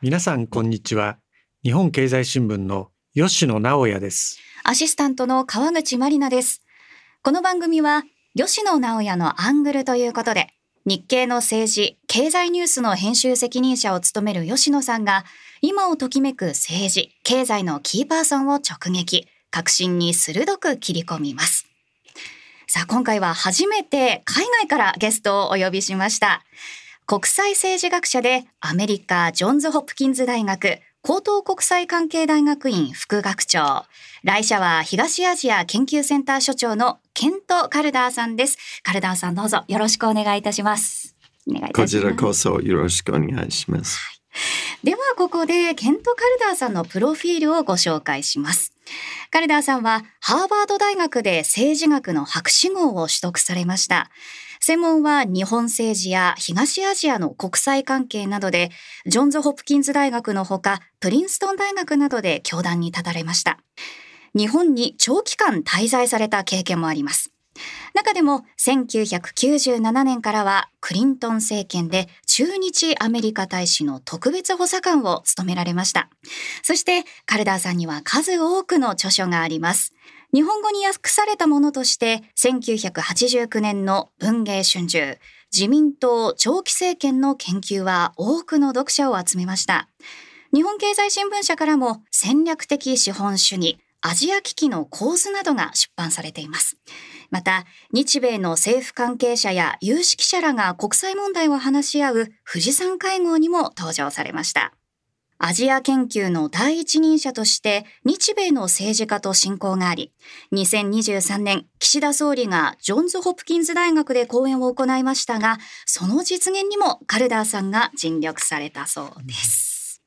皆さんこんにちは日本経済新聞の吉野直也ですアシスタントの川口まりなですこの番組は吉野直也のアングルということで日経の政治、経済ニュースの編集責任者を務める吉野さんが今をときめく政治、経済のキーパーソンを直撃、革新に鋭く切り込みます。さあ、今回は初めて海外からゲストをお呼びしました。国際政治学者でアメリカジョンズ・ホプキンズ大学高等国際関係大学院副学長、来社は東アジア研究センター所長のケント・カルダーさんです。カルダーさんどうぞよろしくお願いいたします。こちらこそよろしくお願いします。はいではここでケント・カルダーさんのプロフィールをご紹介します。カルダーさんはハーバード大学で政治学の博士号を取得されました。専門は日本政治や東アジアの国際関係などで、ジョンズ・ホプキンズ大学のほか、プリンストン大学などで教壇に立たれました。日本に長期間滞在された経験もあります。中でも1997年からはクリントン政権で駐日アメリカ大使の特別補佐官を務められました。そしてカルダーさんには数多くの著書があります。日本語に訳されたものとして1989年の文藝春秋自民党長期政権の研究は多くの読者を集めました。日本経済新聞社からも戦略的資本主義、アジア危機の構図などが出版されています。また、日米の政府関係者や有識者らが国際問題を話し合う富士山会合にも登場されました。アジア研究の第一人者として日米の政治家と親交があり、2023年、岸田総理がジョンズ・ホプキンズ大学で講演を行いましたが、その実現にもカルダーさんが尽力されたそうです。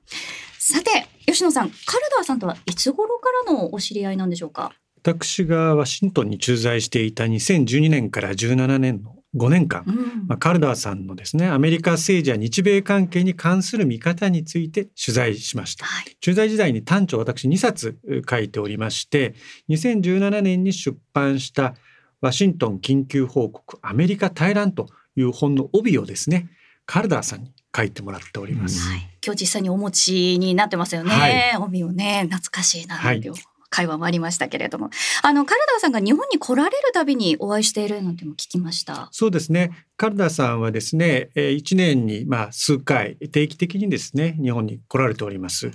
さて、吉野さん、カルダーさんとはいつ頃からのお知り合いなんでしょうか？私がワシントンに駐在していた2012年から17年の5年間、うん、まあ、カルダーさんのですねアメリカ政治や日米関係に関する見方について取材しました、はい、取材時代に短調私2冊書いておりまして2017年に出版したワシントン緊急報告アメリカ対乱という本の帯をですねカルダーさんに書いてもらっております、うん。はい、今日実際にお持ちになってますよね、はい、帯をね懐かしいな、はい、会話もありましたけれども。あのカルダーさんが日本に来られるたびにお会いしているなんても聞きました。そうですね。カルダーさんはですね1年にまあ数回定期的にですね日本に来られております。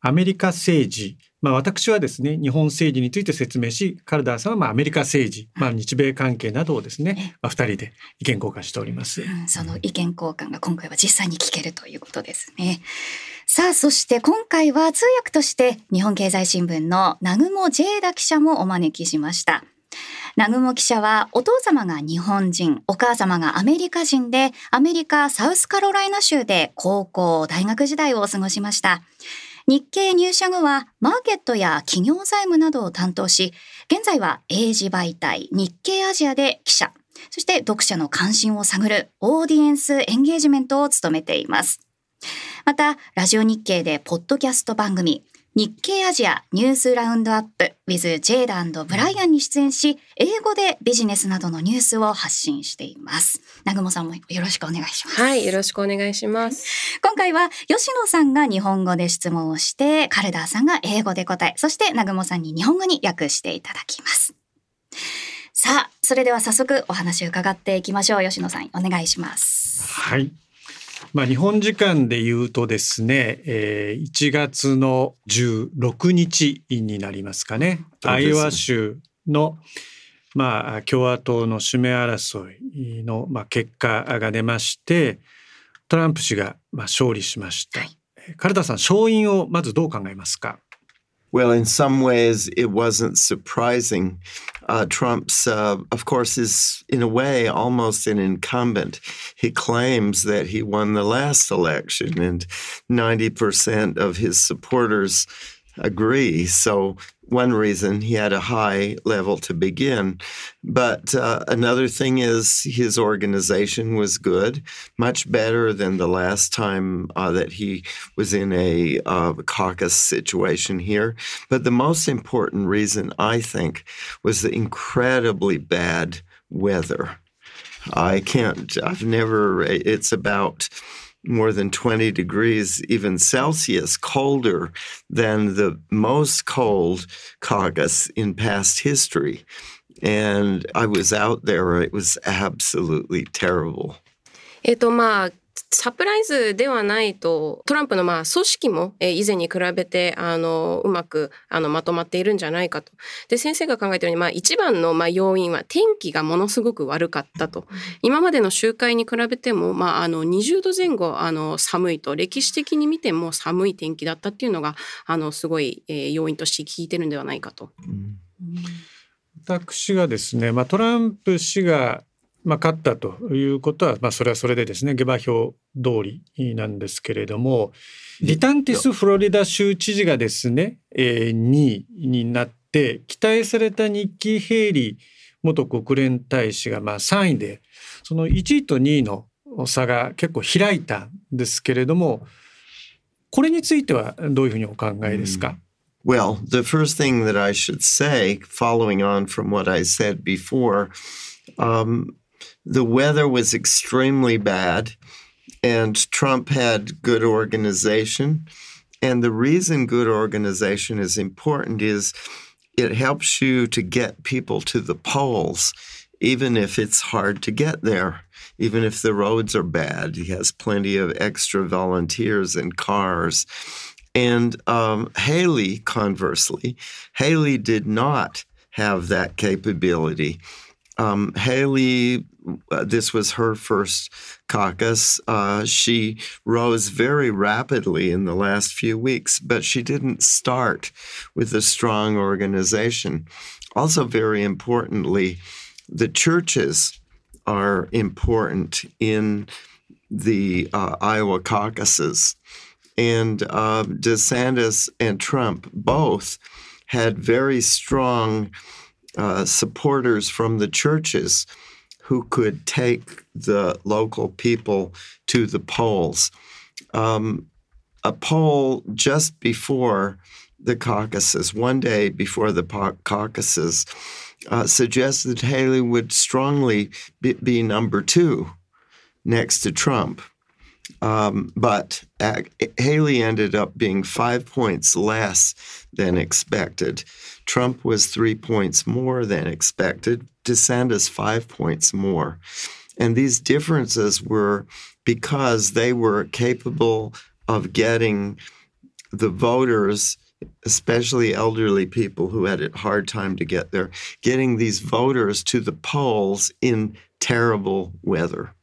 アメリカ政治。まあ、私はですね日本政治について説明しカルダーさんはまあアメリカ政治、まあ、日米関係などをですね、まあ、2人で意見交換しております、うん、その意見交換が今回は実際に聞けるということですねさあそして今回は通訳として日本経済新聞の南雲ジェーダ記者もお招きしました南雲記者はお父様が日本人、お母様がアメリカ人で、アメリカ・サウスカロライナ州で高校、大学時代を過ごしました。日経入社後はマーケットや企業財務などを担当し、現在は英字媒体日経アジアで記者、そして読者の関心を探るオーディエンスエンゲージメントを務めています。また、ラジオ日経でポッドキャスト番組、日経アジアニュースラウンドアップ with ジェイダブライアンに出演し、英語でビジネスなどのニュースを発信しています。南雲さんもよろしくお願いします。はい、よろしくお願いします。今回は吉野さんが日本語で質問をして、カルダーさんが英語で答え、そして南雲さんに日本語に訳していただきます。さあ、それでは早速お話を伺っていきましょう。吉野さん、お願いします。はい。まあ、日本時間で言うとですね、えー、1月の16日になりますかね、アイオワ州の、まあ、共和党の指名争いの、まあ、結果が出ましてトランプ氏が、まあ、勝利しました。はい、カルタさん勝因をまずどう考えますか？Well, in some ways, it wasn't surprising. Uh, Trump's, uh, of course, is in a way almost an incumbent. He claims that he won the last election, and 90% of his supporters agree. So one reason he had a high level to begin. But uh, another thing is his organization was good, much better than the last time uh, that he was in a uh, caucus situation here. But the most important reason, I think, was the incredibly bad weather. I can't, I've never, it's about more than 20 degrees, even Celsius, colder than the most cold caucus in past history. And I was out there, it was absolutely terrible. えっとまあ サプライズではないとトランプのまあ組織も、え以前に比べてあのうまくあのまとまっているんじゃないかと。で先生が考えてるように、まあ、一番のまあ要因は天気がものすごく悪かったと。今までの集会に比べても、まあ、あの20度前後あの寒いと歴史的に見ても寒い天気だったっていうのがあのすごい、え、要因として効いてるんではないかと。私がですね、まあ、トランプ氏がまあ、勝ったということは、まあ、それはそれでですね下馬評通りなんですけれどもリタンティス・フロリダ州知事がですね、えー、2位になって期待されたニッキー・ヘイリー元国連大使がまあ3位でその1位と2位の差が結構開いたんですけれどもこれについてはどういうふうにお考えですか、Well, the first thing that I should say, following on from what I said before, um, the weather was extremely bad, and Trump had good organization. And the reason good organization is important is it helps you to get people to the polls, even if it's hard to get there, even if the roads are bad. He has plenty of extra volunteers and cars. And um, Haley, conversely, Haley did not have that capability. Um, Haley uh, this was her first caucus. Uh, she rose very rapidly in the last few weeks, but she didn't start with a strong organization. Also, very importantly, the churches are important in the uh, Iowa caucuses. And uh, DeSantis and Trump both had very strong uh, supporters from the churches who could take the local people to the polls. Um, a poll just before the caucuses, one day before the caucuses, uh, suggested Haley would strongly be, be, number two next to Trump. Um, but uh, Haley ended up being five points less than expected. Trump was three points more than expected. DeSantis five points more. And these differences were because they were capable of getting the voters, especially elderly people who had a hard time to get there, getting these voters to the polls in terrible weather.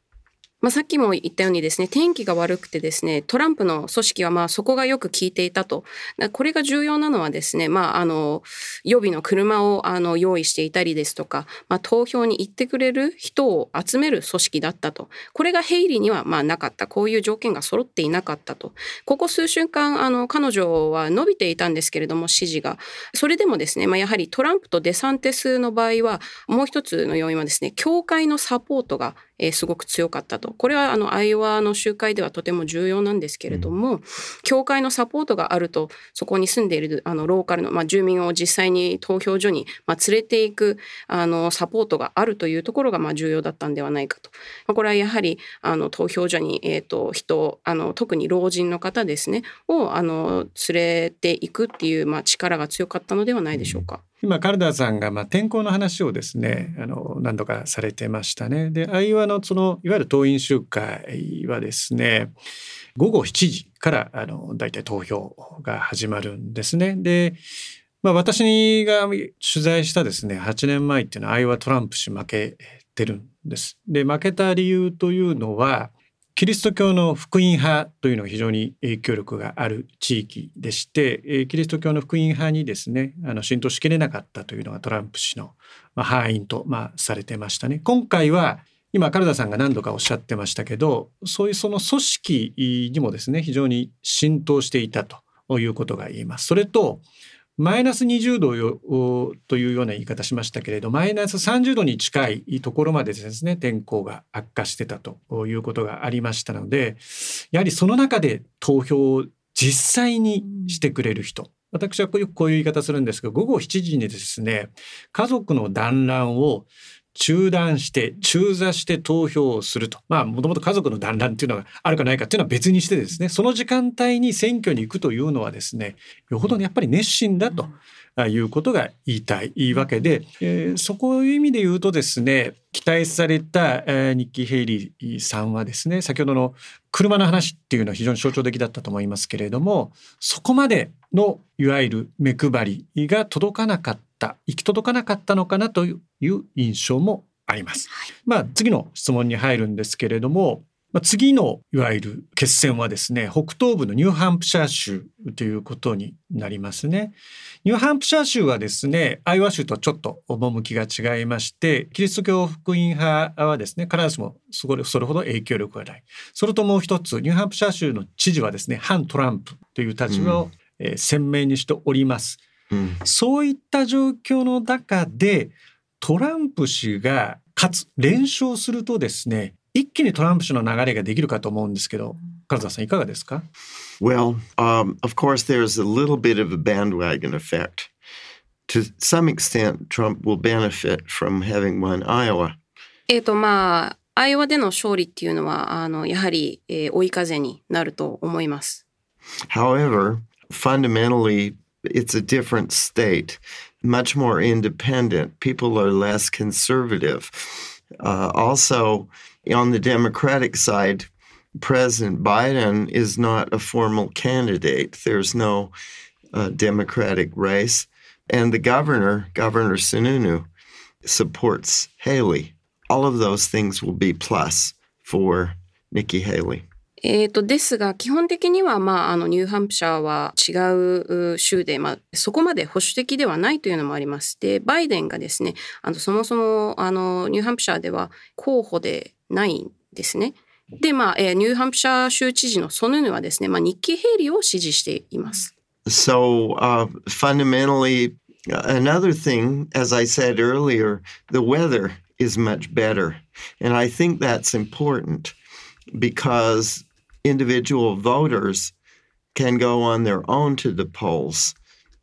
まあ、さっきも言ったようにですね、天気が悪くてですね、トランプの組織はまあそこがよく効いていたと。これが重要なのはですね、まあ、あの、予備の車をあの用意していたりですとか、まあ、投票に行ってくれる人を集める組織だったと。これがヘイリーにはまあなかった。こういう条件が揃っていなかったと。ここ数週間、あの、彼女は伸びていたんですけれども、支持が。それでもですね、まあ、やはりトランプとデサンテスの場合は、もう一つの要因はですね、教会のサポートがえー、すごく強かったと。これはあのアイオワの集会ではとても重要なんですけれども、うん、教会のサポートがあるとそこに住んでいるあのローカルの、まあ、住民を実際に投票所に、まあ、連れていくあのサポートがあるというところがまあ重要だったんではないかと。まあ、これはやはりあの投票所に、えーと、人あの特に老人の方ですねをあの連れていくっていう、まあ、力が強かったのではないでしょうか。今カルダーさんがまあ天候の話をですねあの何度かされてましたね。でアイワのそのいわゆる党員集会はですね午後7時からあの大体投票が始まるんですね。でまあ、私が取材したですね8年前っていうのはアイワトランプ氏負けてるんです。で負けた理由というのはキリスト教の福音派というのが非常に影響力がある地域でして、キリスト教の福音派にですね、あの浸透しきれなかったというのがトランプ氏の敗因と、ま、されてましたね。今回は今、カルダさんが何度かおっしゃってましたけど、そういうその組織にもですね、非常に浸透していたということが言えます。それと、マイナス20度というような言い方しましたけれど、マイナス30度に近いところまでですね、天候が悪化してたということがありましたので、やはりその中で投票を実際にしてくれる人、私はよくこういう言い方するんですけど、午後7時にですね、家族の団らんを中断して中座して投票をすると。まあもともと家族の団らんっていうのがあるかないかっていうのは別にしてですね。その時間帯に選挙に行くというのはですねよほどやっぱり熱心だと。いうことが言いたいわけで、えー、そこいう意味で言うとですね期待された、えー、ニッキー・ヘイリーさんはですね先ほどの車の話っていうのは非常に象徴的だったと思いますけれどもそこまでのいわゆる目配りが届かなかった行き届かなかったのかなという印象もあります。まあ次の質問に入るんですけれどもまあ、次のいわゆる決戦はですね北東部のニューハンプシャー州ということになりますね。ニューハンプシャー州はですねアイワ州とちょっと趣が違いましてキリスト教福音派はですね必ずしもそれそれほど影響力がない。それともう一つニューハンプシャー州の知事はですね反トランプという立場を、え鮮明にしております。うん、そういった状況の中でトランプ氏が勝つ連勝するとですね一気にトランプ氏の流れができるかと思うんですけど、唐田さんいかがですか Well, um, of course, there's a little bit of a bandwagon effect. To some extent, Trump will benefit from having won Iowa. えっとまあ、アイオワでの勝利っていうのは、あのやはり、えー、追い風になると思います。However, fundamentally, it's a different state, much more independent. People are less conservative. Uh, also, on the Democratic side, President Biden is not a formal candidate. There's no uh, Democratic race. And the governor, Governor Sununu, supports Haley. All of those things will be plus for Nikki Haley. えーと、ですが基本的には、まあ、あのニューハンプシャーは違う州で、まあ、そこまで保守的ではないというのもあります。でバイデンがですねあのそもそもあのニューハンプシャーでは候補でないんですね。で、まあ、えー、ニューハンプシャー州知事のソヌヌはですね、まあ、ニッキー・ヘイリーを支持しています。So, uh, fundamentally, another thing, as I said earlier, the weather is much better. And I think that's important because individual voters can go on their own to the polls.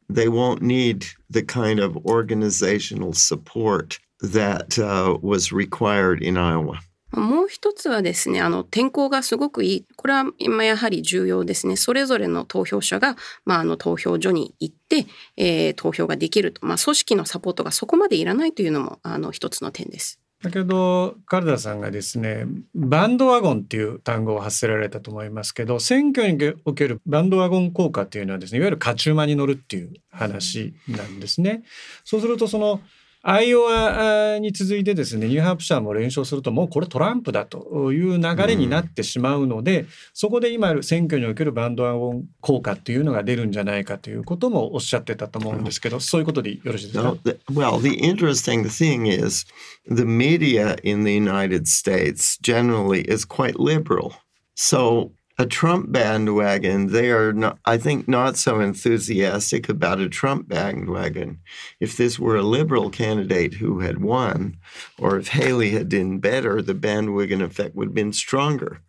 They won't need the kind of organizational support that uh, was required in Iowa. もう一つはですね、あの天候がすごくいい。これは今やはり重要ですね。それぞれの投票者が、まあ、あの投票所に行って、えー、投票ができると。まあ、組織のサポートがそこまでいらないというのもあの一つの点です。だけどカルダさんがですねバンドワゴンっていう単語を発せられたと思いますけど選挙におけるバンドワゴン効果っていうのはですねいわゆる勝ち馬に乗るっていう話なんですね。そうするとそのアイオワに続いてですねニューハンプシャーも連勝するともうこれトランプだという流れになってしまうので、うん、そこで今選挙におけるバンドワゴン効果っていうのが出るんじゃないかということもおっしゃってたと思うんですけど、そういうことでよろしいですか？Well, the interesting thing is the media in the United States generally is quite liberal. So a Trump bandwagon, they are not, I think, not so enthusiastic about a Trump bandwagon. If this were a liberal candidate who had won, or if Haley had done better, the bandwagon effect would have been stronger.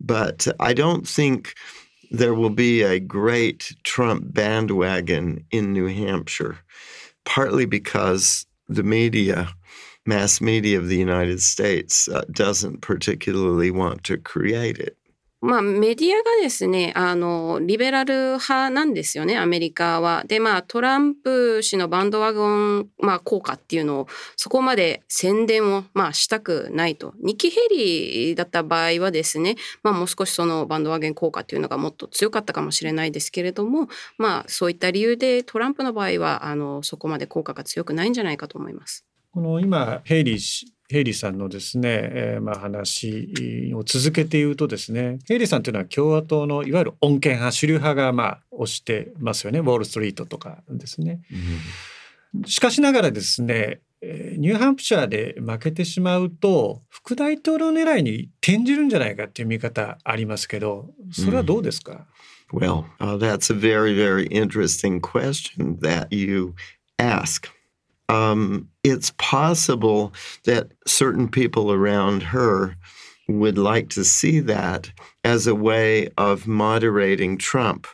But I don't think there will be a great Trump bandwagon in New Hampshire, partly because the media, mass media of the United States, uh, doesn't particularly want to create it. まあ、メディアがですね、あの、リベラル派なんですよね、アメリカは。で、まあ、トランプ氏のバンドワゴン、まあ、効果っていうのを、そこまで宣伝を、まあ、したくないと。ニキ・ヘリーだった場合はですね、まあ、もう少しそのバンドワゴン効果っていうのがもっと強かったかもしれないですけれども、まあ、そういった理由でトランプの場合は、あの、そこまで効果が強くないんじゃないかと思います。この今、ヘイリーヘイリーさんのですね、えー、まあ話を続けて言うとですねヘイリーさんというのは共和党のいわゆる穏健派主流派がまあ推してますよねウォール・ストリートとかですね。うん、しかしながらですねニューハンプシャーで負けてしまうと副大統領狙いに転じるんじゃないかっていう見方ありますけどそれはどうですか、うん、Well,、uh, that's a very, very interesting question that you ask. Um, it's possible that certain people around her would like to see that as a way of moderating Trump.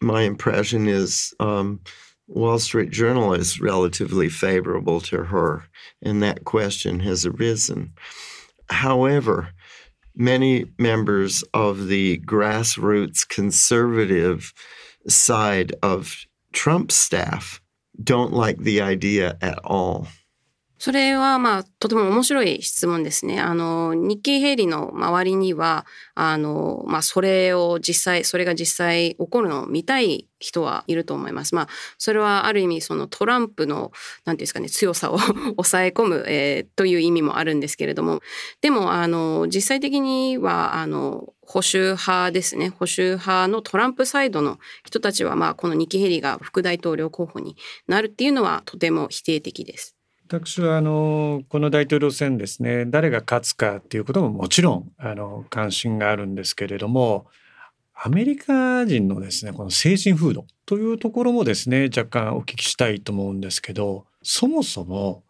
My impression is um, Wall Street Journal is relatively favorable to her, and that question has arisen. However, many members of the grassroots conservative side of Trump's staff don't like the idea at all. それはまあとても面白い質問ですね。あの日経平利の周りにはあのまあそれを実際それが実際起こるのを見たい人はいると思います。まあそれはある意味そのトランプの何ていうんですかね強さを 抑え込む、えー、という意味もあるんですけれども、でもあの実際的にはあの保守派ですね保守派のトランプサイドの人たちはまあこのニキヘリが副大統領候補になるっていうのはとても否定的です。私はあのこの大統領選ですね誰が勝つかっていうことももちろんあの関心があるんですけれどもアメリカ人のですねこの精神風土というところもですね若干お聞きしたいと思うんですけどそもそも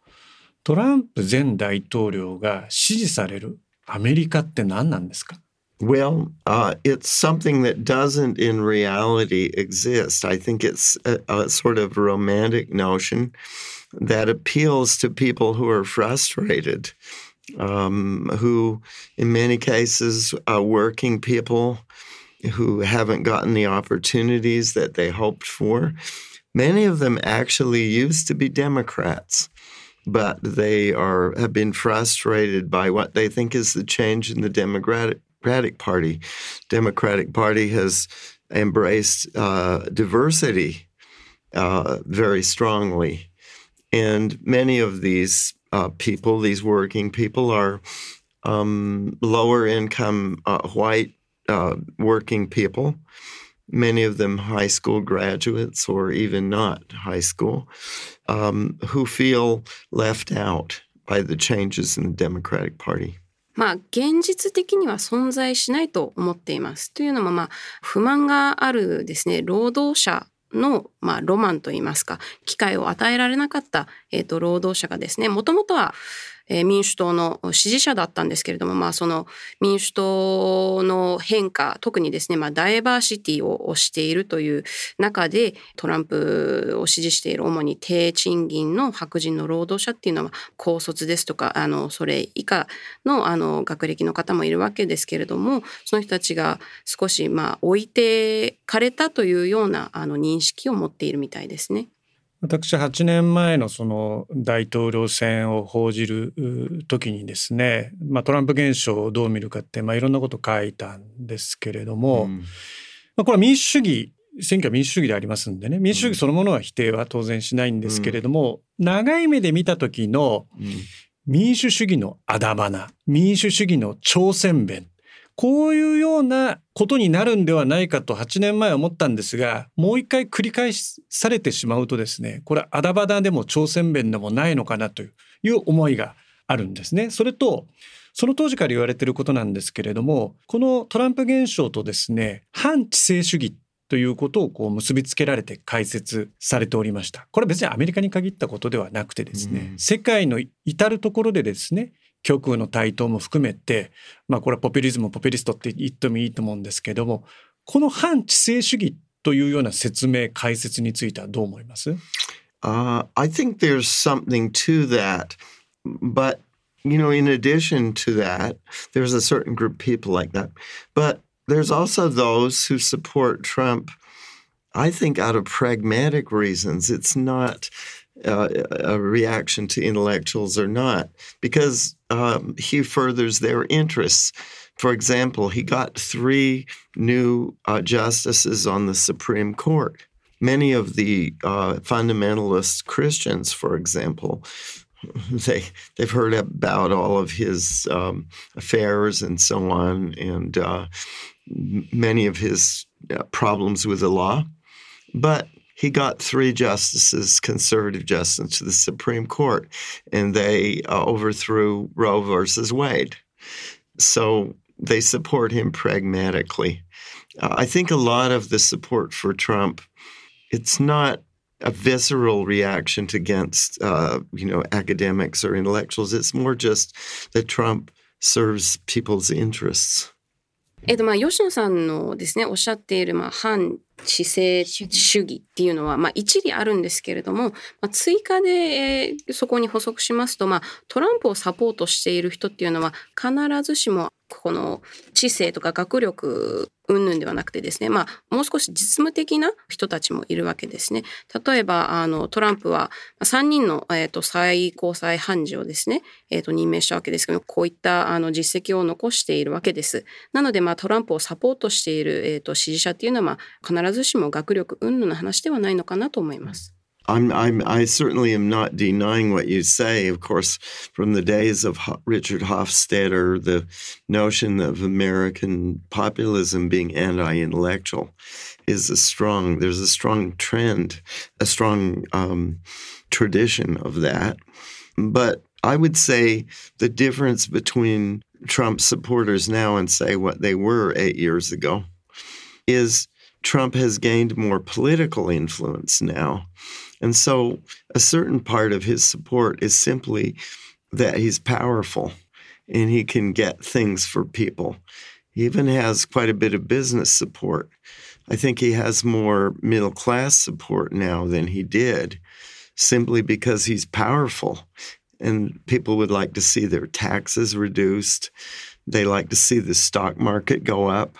トランプ前大統領が支持されるアメリカって何なんですか？Well, uh, it's something that doesn't in reality exist. I think it's a, a sort of romantic notion that appeals to people who are frustrated, um, who, in many cases, are working people who haven't gotten the opportunities that they hoped for. Many of them actually used to be Democrats, but they are have been frustrated by what they think is the change in the Democratic Party. Democratic Party has embraced uh, diversity uh, very strongly and many of these uh, people, these working people, are um, lower income uh, white uh, working people, many of them high school graduates or even not high school, um, who feel left out by the changes in the Democratic Party. まあ現実的には存在しないと思っています。というのもまあ不満があるですね労働者の、まあ、ロマンといいますか機会を与えられなかった、えーと、労働者がですねもともとはえ民主党の支持者だったんですけれども、まあ、その民主党の変化特にですね、まあ、ダイバーシティを推しているという中でトランプを支持している主に低賃金の白人の労働者っていうのは高卒ですとかあのそれ以下のあの学歴の方もいるわけですけれどもその人たちが少しまあ置いてかれたというようなあの認識を持っているみたいですね。私8年前のその大統領選を報じる時にですね、まあ、トランプ現象をどう見るかって、まあ、いろんなこと書いたんですけれども、うん、まあ、これは民主主義選挙は民主主義でありますんでね民主主義そのものは否定は当然しないんですけれども、うん、長い目で見た時の民主主義のあだ花民主主義の挑戦弁こういうようなことになるんではないかと8年前思ったんですが、もう一回繰り返されてしまうとですね、これはあだばだでも朝鮮弁でもないのかなという思いがあるんですね。それと、その当時から言われていることなんですけれども、このトランプ現象とですね、反知性主義ということをこう結びつけられて解説されておりました。これは別にアメリカに限ったことではなくてですね、うん、世界の至るところでですね、極右の台頭も含めて、まあ、これはポピュリズムポピュリストって言ってもいいと思うんですけどもこの反知性主義というような説明解説についてはどう思います Uh, I think there's something to that, but you know, in addition to that, there's a certain group of people like that, but there's also those who support Trump. I think out of pragmatic reasons. It's not a reaction to intellectuals or not, because um, he furthers their interests. For example, he got three new uh, justices on the Supreme Court. Many of the uh, fundamentalist Christians, for example, they they've heard about all of his um, affairs and so on, and uh, many of his uh, problems with the law. But he got three justices, conservative justices, to the Supreme Court, and they uh, overthrew Roe versus Wade. So they support him pragmatically. Uh, I think a lot of the support for Trump, it's not a visceral reaction against, uh, you know, academics or intellectuals. It's more just that Trump serves people's interests. えっとまあ吉野さんのですねおっしゃっているまあ反知性主義っていうのは、まあ、一理あるんですけれども、まあ、追加で、え、そこに補足しますと、まあ、トランプをサポートしている人っていうのは必ずしもこの知性とか学力云々ではなくてですね、まあ、もう少し実務的な人たちもいるわけですね。例えば、あの、トランプは3人の、えーと、最高裁判事をですね、えーと、任命したわけですけど、こういったあの実績を残しているわけです。なので、まあ、トランプをサポートしている、えーと、支持者っていうのは、まあ、必ずしも学力云々の話ではないのかなと思います。I'm, I'm, I certainly am not denying what you say. Of course, from the days of Richard Hofstadter, the notion of American populism being anti-intellectual is a strong. There's a strong trend, a strong um, tradition of that. But I would say the difference between Trump supporters now and say what they were eight years ago is Trump has gained more political influence now and so a certain part of his support is simply that he's powerful and he can get things for people. He even has quite a bit of business support. I think he has more middle class support now than he did simply because he's powerful. And people would like to see their taxes reduced. They like to see the stock market go up.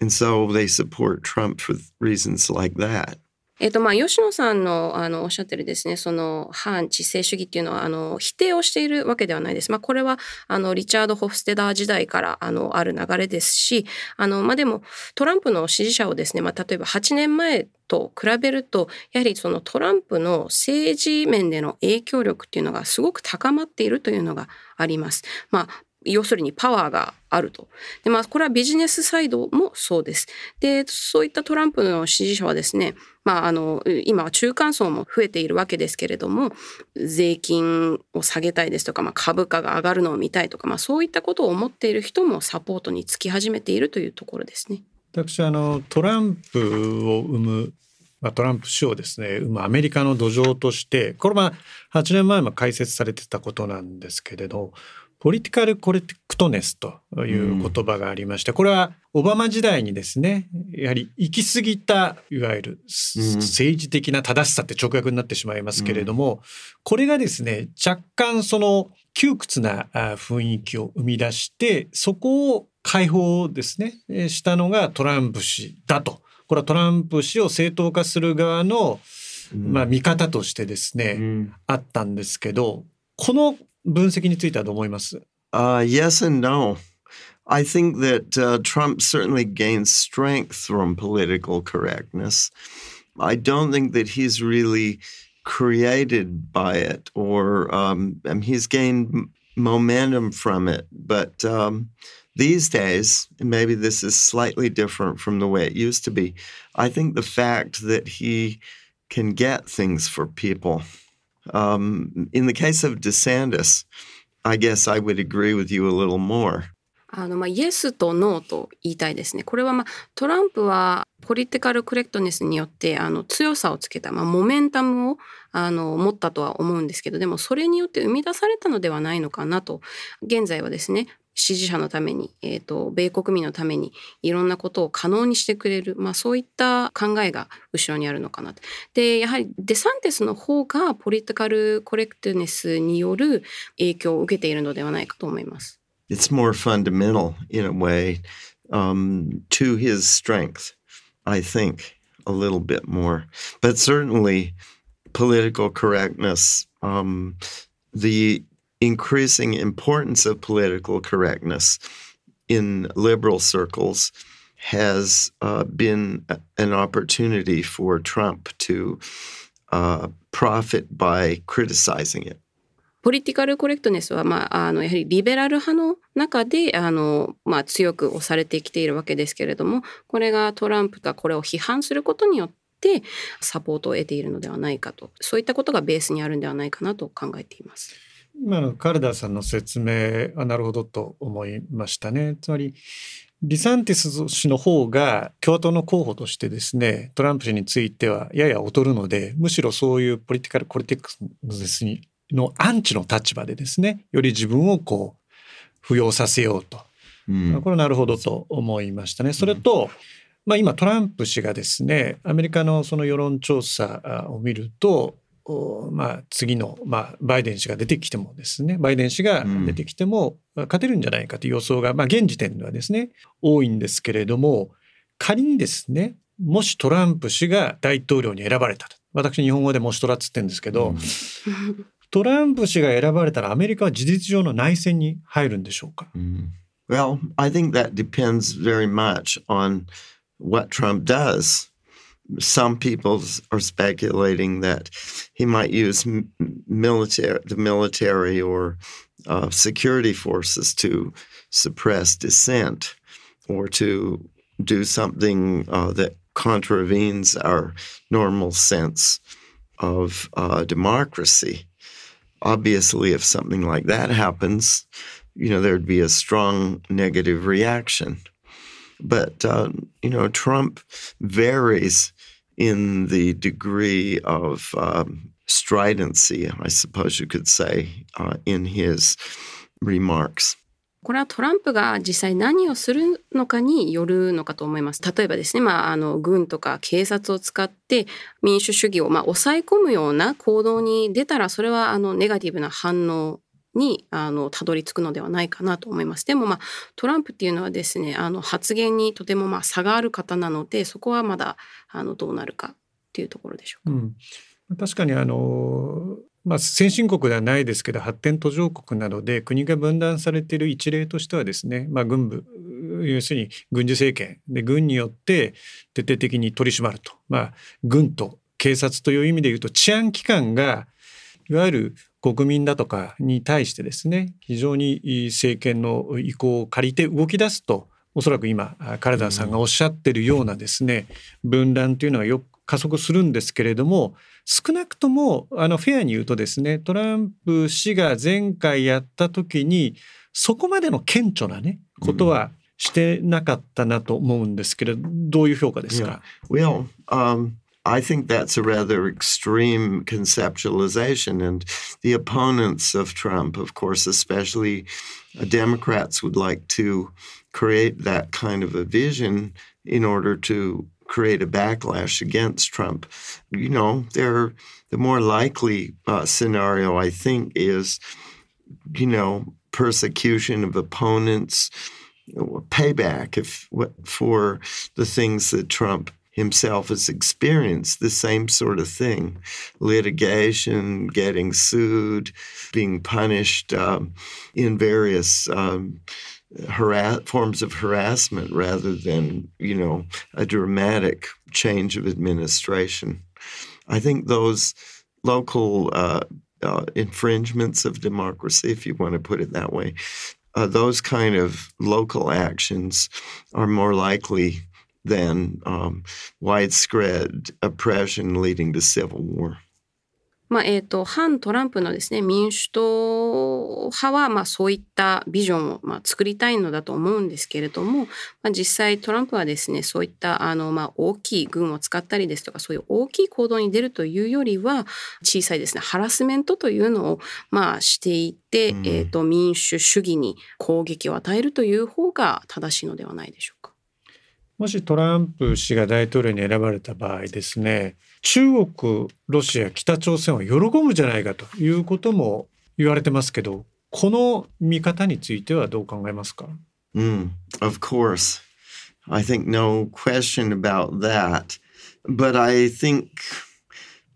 And so they support Trump for reasons like that. えっ、と、まあ、吉野さんの、あの、おっしゃってるですね、その、反知性主義っていうのは、あの、否定をしているわけではないです。まあ、これは、あの、リチャード・ホフステダー時代から、あの、ある流れですし、あの、まあ、でも、トランプの支持者をですね、まあ、例えば8年前と比べると、やはりそのトランプの政治面での影響力っていうのがすごく高まっているというのがあります。まあ、要するにパワーがあると。で、まあ、これはビジネスサイドもそうです。で、そういったトランプの支持者はですね、まあ、あの、今は中間層も増えているわけですけれども、税金を下げたいですとか、まあ、株価が上がるのを見たいとか、まあ、そういったことを思っている人もサポートにつき始めているというところですね。私、あの、トランプを生む、トランプ氏をですね生むアメリカの土壌としてこれは8年前も解説されてたことなんですけれどポリティカルコレクトネスという言葉がありまして、これはオバマ時代にですね、やはり行き過ぎた、いわゆる政治的な正しさって直訳になってしまいますけれども、これがですね、若干その窮屈な雰囲気を生み出して、そこを解放ですね、したのがトランプ氏だと。これはトランプ氏を正当化する側の、まあ、見方としてですね、あったんですけど、この分析についてはどう思います uh, Yes and no. I think that uh, Trump certainly gains strength from political correctness. I don't think that he's really created by it or um, I mean, he's gained momentum from it. But um, these days, maybe this is slightly different from the way it used to be. I think the fact that he can get things for people Um, in the case of DeSantis, I guess I would agree with you a little more. あのまあ、イエスとノーと言いたいですね。これは、まあ、トランプはポリティカルクレクトネスによってあの強さをつけた、まあ、モメンタムをあの持ったとは思うんですけどでもそれによって生み出されたのではないのかなと現在はですね支持者のために、えーと、米国民のためにいろんなことを可能にしてくれる、まあ、そういった考えが後ろにあるのかなでやはりデサンティスの方がポリティカルコレクトネスによる影響を受けているのではないかと思います。It's more fundamental in a way um, to his strength, I think, a little bit more. But certainly, political correctness, um, the increasing importance of political correctness in liberal circles has uh, been an opportunity for Trump to uh, profit by criticizing it. ポリティカルコレクトネスは、まあ、あのやはりリベラル派の中であの、まあ、強く押されてきているわけですけれどもこれがトランプがこれを批判することによってサポートを得ているのではないかとそういったことがベースにあるんではないかなと考えています。今のカルダーさんの説明はなるほどと思いましたね。つまりリサンティス氏の方が共和党の候補としてですねトランプ氏についてはやや劣るのでむしろそういうポリティカルコリティクスのアンチの立場でですねより自分をこう浮揚させようとうん、これなるほどと思いましたね。それと、まあ、今トランプ氏がですねアメリカのその世論調査を見るとまあ、次の、まあ、バイデン氏が出てきてもですねバイデン氏が出てきても勝てるんじゃないかという予想が、まあ、現時点ではですね多いんですけれども仮にですねもしトランプ氏が大統領に選ばれたと。私日本語でもしトラっつってるんですけど、うん、トランプ氏が選ばれたらアメリカは事実上の内戦に入るんでしょうか、うん、Well, Some people are speculating that he might use military, the military or uh, security forces to suppress dissent or to do something uh, that contravenes our normal sense of uh, democracy. Obviously, if something like that happens, you know, there'd be a strong negative reaction. But, uh, you know, Trump varies in the degree of um, stridency, I suppose you could say, uh, in his remarks. これはトランプが実際何をするのかによるのかと思います。例えばですね、まあ、あの、軍とか警察を使って民主主義を、まあ、抑え込むような行動に出たら、それは、あの、ネガティブな反応にあのたどり着くのではないかなと思います。でもまあトランプっていうのはですねあの発言にとてもまあ差がある方なのでそこはまだあのどうなるかっていうところでしょうか。うん、確かにあのまあ、先進国ではないですけど発展途上国などで国が分断されている一例としてはですね、まあ、軍部要するに軍事政権で軍によって徹底的に取り締まると、まあ、軍と警察という意味で言うと治安機関がいわゆる国民だとかに対してですね非常に政権の意向を借りて動き出すとおそらく今金田さんがおっしゃってるようなですね分断というのはよく加速するんですけれども少なくともあのフェアに言うとですねトランプ氏が前回やった時にそこまでの顕著なねことはしてなかったなと思うんですけれど、どういう評価ですか、yeah. well, um... I think that's a rather extreme conceptualization. And the opponents of Trump, of course, especially Democrats, would like to create that kind of a vision in order to create a backlash against Trump. You know, the more likely uh, scenario I think is, you know, persecution of opponents, payback if for the things that Trump himself has experienced the same sort of thing litigation, getting sued, being punished um, in various um, harass- forms of harassment rather than, you know, a dramatic change of administration. I think those local uh, uh, infringements of democracy, if you want to put it that way, uh, those kind of local actions are more likely than um, widespread oppression leading to civil war. まあ、えっ、ー、と、反トランプのですね、民主党派は、まあ、そういったビジョンを、まあ、作りたいのだと思うんですけれども、まあ、実際トランプはですね、そういった、あの、まあ、大きい軍を使ったりですとか、そういう大きい行動に出るというよりは、小さいですね、ハラスメントというのを、まあ、していて、うん、えっ、ー、と、民主主義に攻撃を与えるという方が正しいのではないでしょうか。もしトランプ氏が大統領に選ばれた場合ですね中国ロシア北朝鮮は喜ぶんじゃないかということも言われてますけどこの見方についてはどう考えますか、mm, Of course. I think no question about that. But I think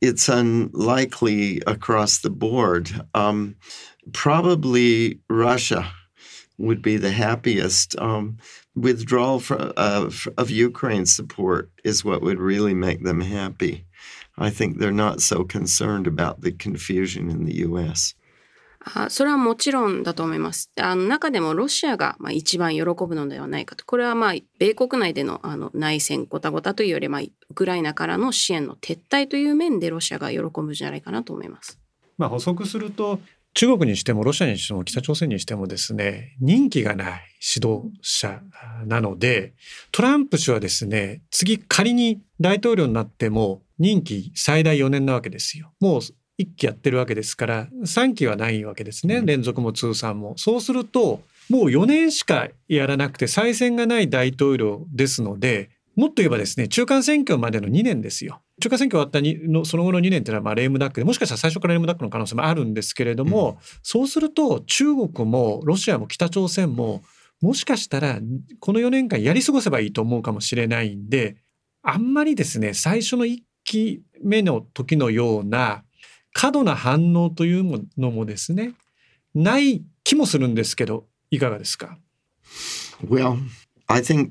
it's unlikely across the board. Um, probably Russia would be the happiest. Um, withdrawal from, uh, of Ukraine's support is what would really make them happy. I think they're not so concerned about the confusion in the US. あそれはもちろんだと思います。あの中でもロシアがまあ一番喜ぶのではないかと。これはまあ米国内でのあの内戦ごたごたというよりまあウクライナからの支援の撤退という面でロシアが喜ぶんじゃないかなと思います。まあ補足すると中国にしてもロシアにしても北朝鮮にしてもですね任期がない指導者なのでトランプ氏はですね次仮に大統領になっても任期最大4年なわけですよ。もう一期やってるわけですから3期はないわけですね連続も通算も。そうするともう4年しかやらなくて再選がない大統領ですので、もっと言えばですね、中間選挙までの2年ですよ。中間選挙終わったにのその後の2年っていうのはまあレームダックでもしかしたら最初からレームダックの可能性もあるんですけれども、うん、そうすると中国もロシアも北朝鮮ももしかしたらこの4年間やり過ごせばいいと思うかもしれないんであんまりですね最初の1期目の時のような過度な反応というのもですねない気もするんですけどいかがですか？Well, I think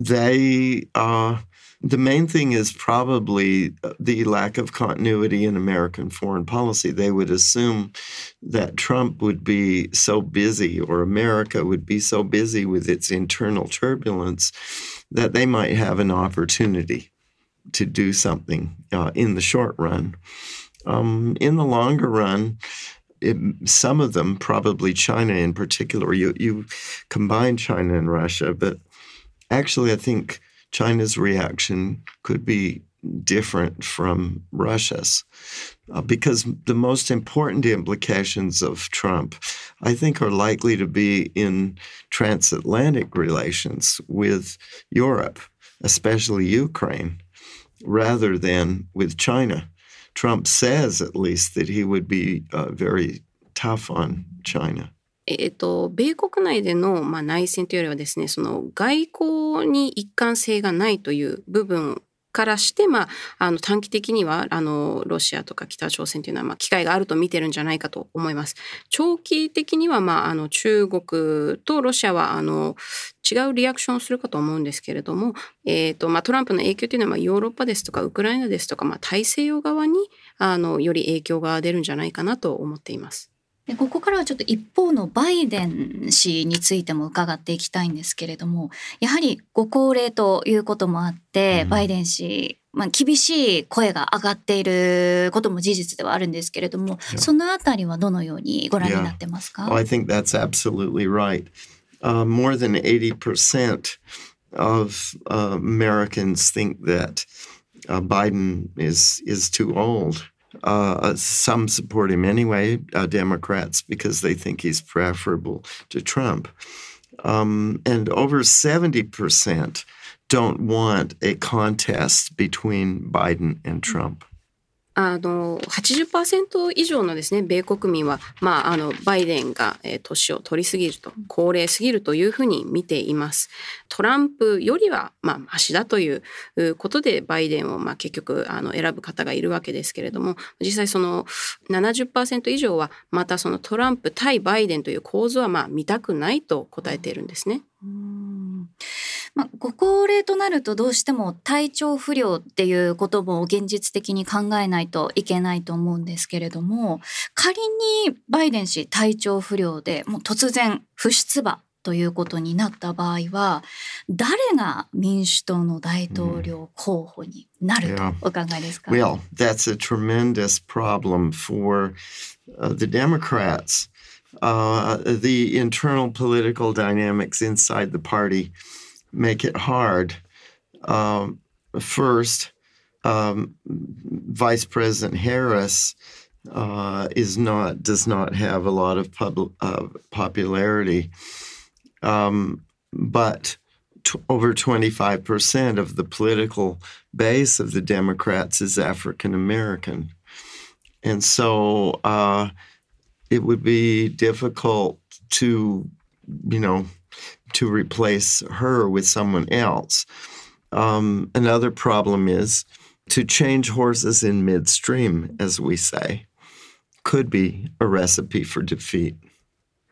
they uh, the main thing is probably the lack of continuity in American foreign policy. They would assume that Trump would be so busy or America would be so busy with its internal turbulence that they might have an opportunity to do something uh, in the short run. Um, in the longer run, it, some of them, probably China in particular, you, you combine China and Russia, but actually, I think China's reaction could be different from Russia's. Uh, because the most important implications of Trump, I think, are likely to be in transatlantic relations with Europe, especially Ukraine, rather than with China. Trump says, at least, that he would be uh, very tough on China. えっと、米国内での、まあ、内戦というよりはですね、その外交に一貫性がないという部分からして、まあ、あの短期的にはあのロシアとか北朝鮮というのは、まあ、機会があると見てるんじゃないかと思います。長期的には、まあ、あの中国とロシアはあの違うリアクションをするかと思うんですけれども、えーとまあ、トランプの影響というのは、まあ、ヨーロッパですとかウクライナですとか、まあ、大西洋側にあのより影響が出るんじゃないかなと思っています。でここからはちょっと一方のバイデン氏についても伺っていきたいんですけれどもやはりご高齢ということもあって、うん、バイデン氏まあ、厳しい声が上がっていることも事実ではあるんですけれども、そのあたりはどのようにご覧になってますか、yeah. well, I think that's absolutely right.、Uh, more than 80% of、uh, Americans think that、uh, Biden is, is too old. Uh, some support him anyway, uh, Democrats, because they think he's preferable to Trump. Um, and over 70% don't want a contest between Biden and Trump. あの80%以上のですね米国民は、まあ、あのバイデンが、えー、年を取りすぎると高齢すぎるというふうに見ています。トランプよりは、まあ、マシだということでバイデンを、まあ、結局あの選ぶ方がいるわけですけれども実際その70%以上はまたそのトランプ対バイデンという構図はまあ見たくないと答えているんですね。うんまあ、ご高齢となるとどうしても体調不良っていうことも現実的に考えないといけないと思うんですけれども仮にバイデン氏体調不良でもう突然不出馬ということになった場合は誰が民主党の大統領候補になるとお考えですか、yeah. Well, that's a tremendous problem for、uh, the Democrats. Uh, the internal political dynamics inside the party make it hard. Um, first, um, Vice President Harris uh, is not does not have a lot of pub, uh, popularity, um, but t- over twenty five percent of the political base of the Democrats is African American, and so uh, it would be difficult to, you know, to replace her with someone else. Um, another problem is to change horses in midstream, as we say, could be a recipe for defeat.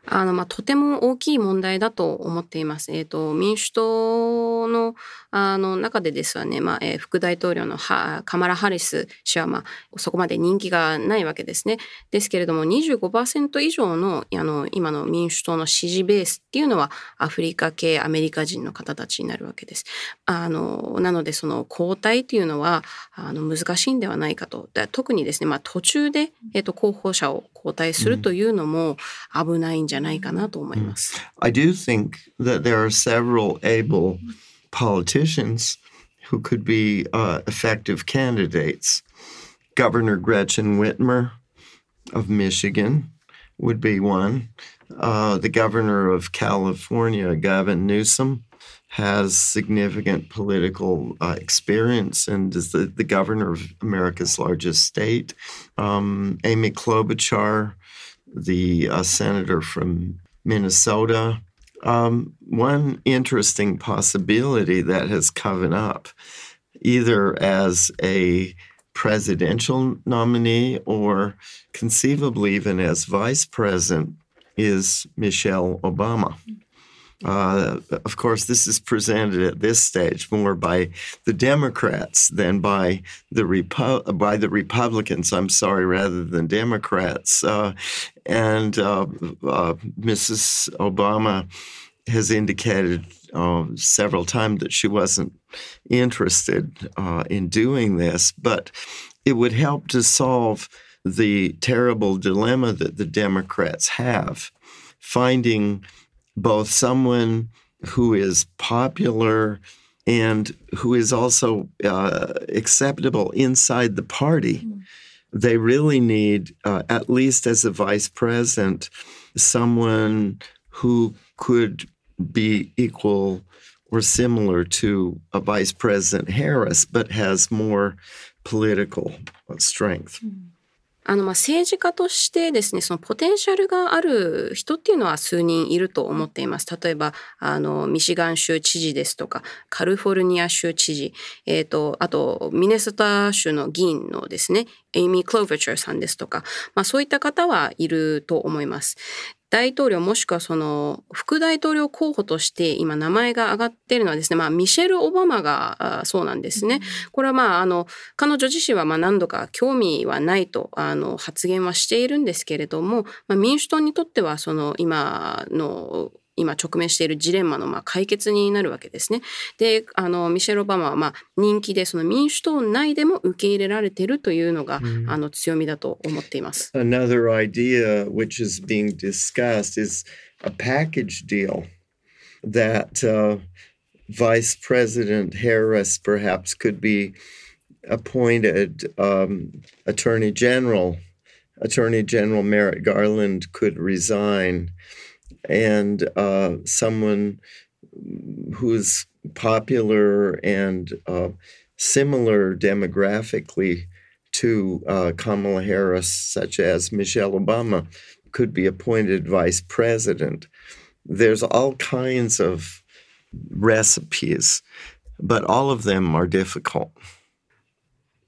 あの、まあ、とても大きい問題だと思っています。え、ー、と、民主党の、あの、中でですわね、まあ、えー、副大統領のカマラ・ハリス氏は、まあ、そこまで人気がないわけですね。ですけれども、25%以上の、あの、今の民主党の支持ベースっていうのは、アフリカ系アメリカ人の方たちになるわけです。あの、なので、その交代っていうのは、あの、難しいんではないかと。特にですね、まあ、途中で、えっ、ー、と、候補者を交代するというのも危ないんじないかなと思います。I do think that there are several able politicians who could be uh, effective candidates. Governor Gretchen Whitmer of Michigan would be one. Uh, the governor of California, Gavin Newsom, has significant political uh, experience and is the, the governor of America's largest state. Um, Amy Klobuchar, the uh, senator from Minnesota. Um, one interesting possibility that has come up, either as a presidential nominee or conceivably even as vice president, is Michelle Obama. Uh, of course, this is presented at this stage more by the Democrats than by the Repo- by the Republicans. I'm sorry, rather than Democrats. Uh, and uh, uh Mrs. Obama has indicated uh, several times that she wasn't interested in doing this, but it would help to solve the terrible dilemma that the Democrats have, finding both someone who is popular and who is also uh, acceptable inside the party. Mm. They really need, uh, at least as a vice president, someone who could be equal or similar to a Vice President Harris, but has more political strength. Mm. あの、ま、政治家としてですね、そのポテンシャルがある人っていうのは数人いると思っています。例えば、あの、ミシガン州知事ですとか、カルフォルニア州知事、えっ、ー、と、あと、ミネソタ州の議員のですね、エイミー・クローヴェチャーさんですとか、まあそういった方はいると思います。大統領もしくはその副大統領候補として今名前が挙がっているのはですね、まあミシェル・オバマがそうなんですね。これはまああの彼女自身はまあ何度か興味はないとあの発言はしているんですけれども、まあ、民主党にとってはその今の今直面しているジレンマのまあ解決になるわけですね。で、あのミシェル・オバマはまあ人気でその民主党内でも受け入れられているというのが、mm. あの強みだと思っています。Another idea which is being discussed is a package deal that、uh, Vice President Harris perhaps could be appointed um, Attorney General. Attorney General Merrick Garland could resign. And uh, someone who's popular and uh, similar demographically to uh, Kamala Harris, such as Michelle Obama, could be appointed vice president. There's all kinds of recipes, but all of them are difficult.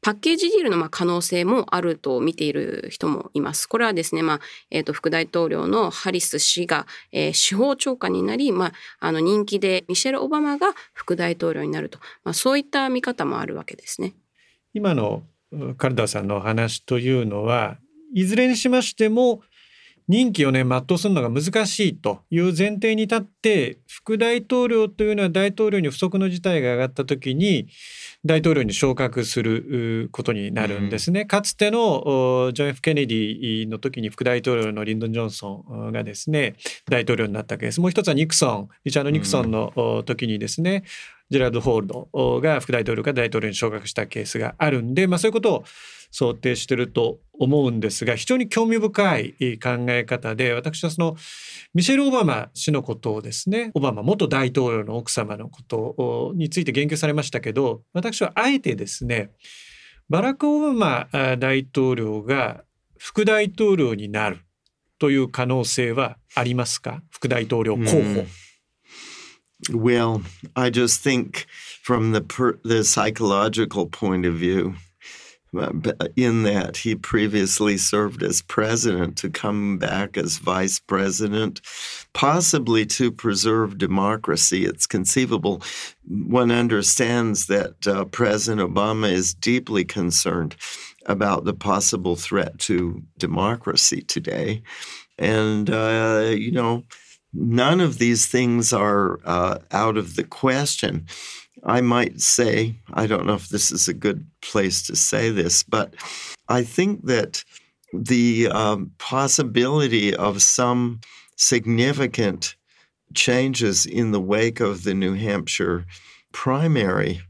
パッケージディールのまあ可能性もあると見ている人もいます。これはですね、まあ、えっ、ー、と、副大統領のハリス氏が、えー、司法長官になり、まあ、あの、人気でミシェル・オバマが副大統領になると、まあ、そういった見方もあるわけですね。今のカルダさんの話というのは、いずれにしましても、任期をね全うするのが難しいという前提に立って副大統領というのは大統領に不測の事態が上がった時に大統領に昇格することになるんですね。うん、かつてのジョン・ F・ ケネディの時に副大統領のリンドン・ジョンソンがですね大統領になったわけです。もう一つはニクソンリチャード・ニクソンの時にですね、ジェラード・ホールドが副大統領が大統領に昇格したケースがあるんで、まあ、そういうことを想定してると思うんですが非常に興味深い考え方で私はそのミシェル・オバマ氏のことをですねオバマ元大統領の奥様のことについて言及されましたけど私はあえてですねバラク・オバマ大統領が副大統領になるという可能性はありますか？副大統領候補。Mm. Well, I just think from the per, the psychological point of view, in that he previously served as president to come back as vice president, possibly to preserve democracy. It's conceivable. One understands that uh, President Obama is deeply concerned about the possible threat to democracy today. And, uh, you know, none of these things are uh, out of the question. I might say, I don't know if this is a good place to say this, but I think that the um, possibility of some significant changes in the wake of the New Hampshire primary,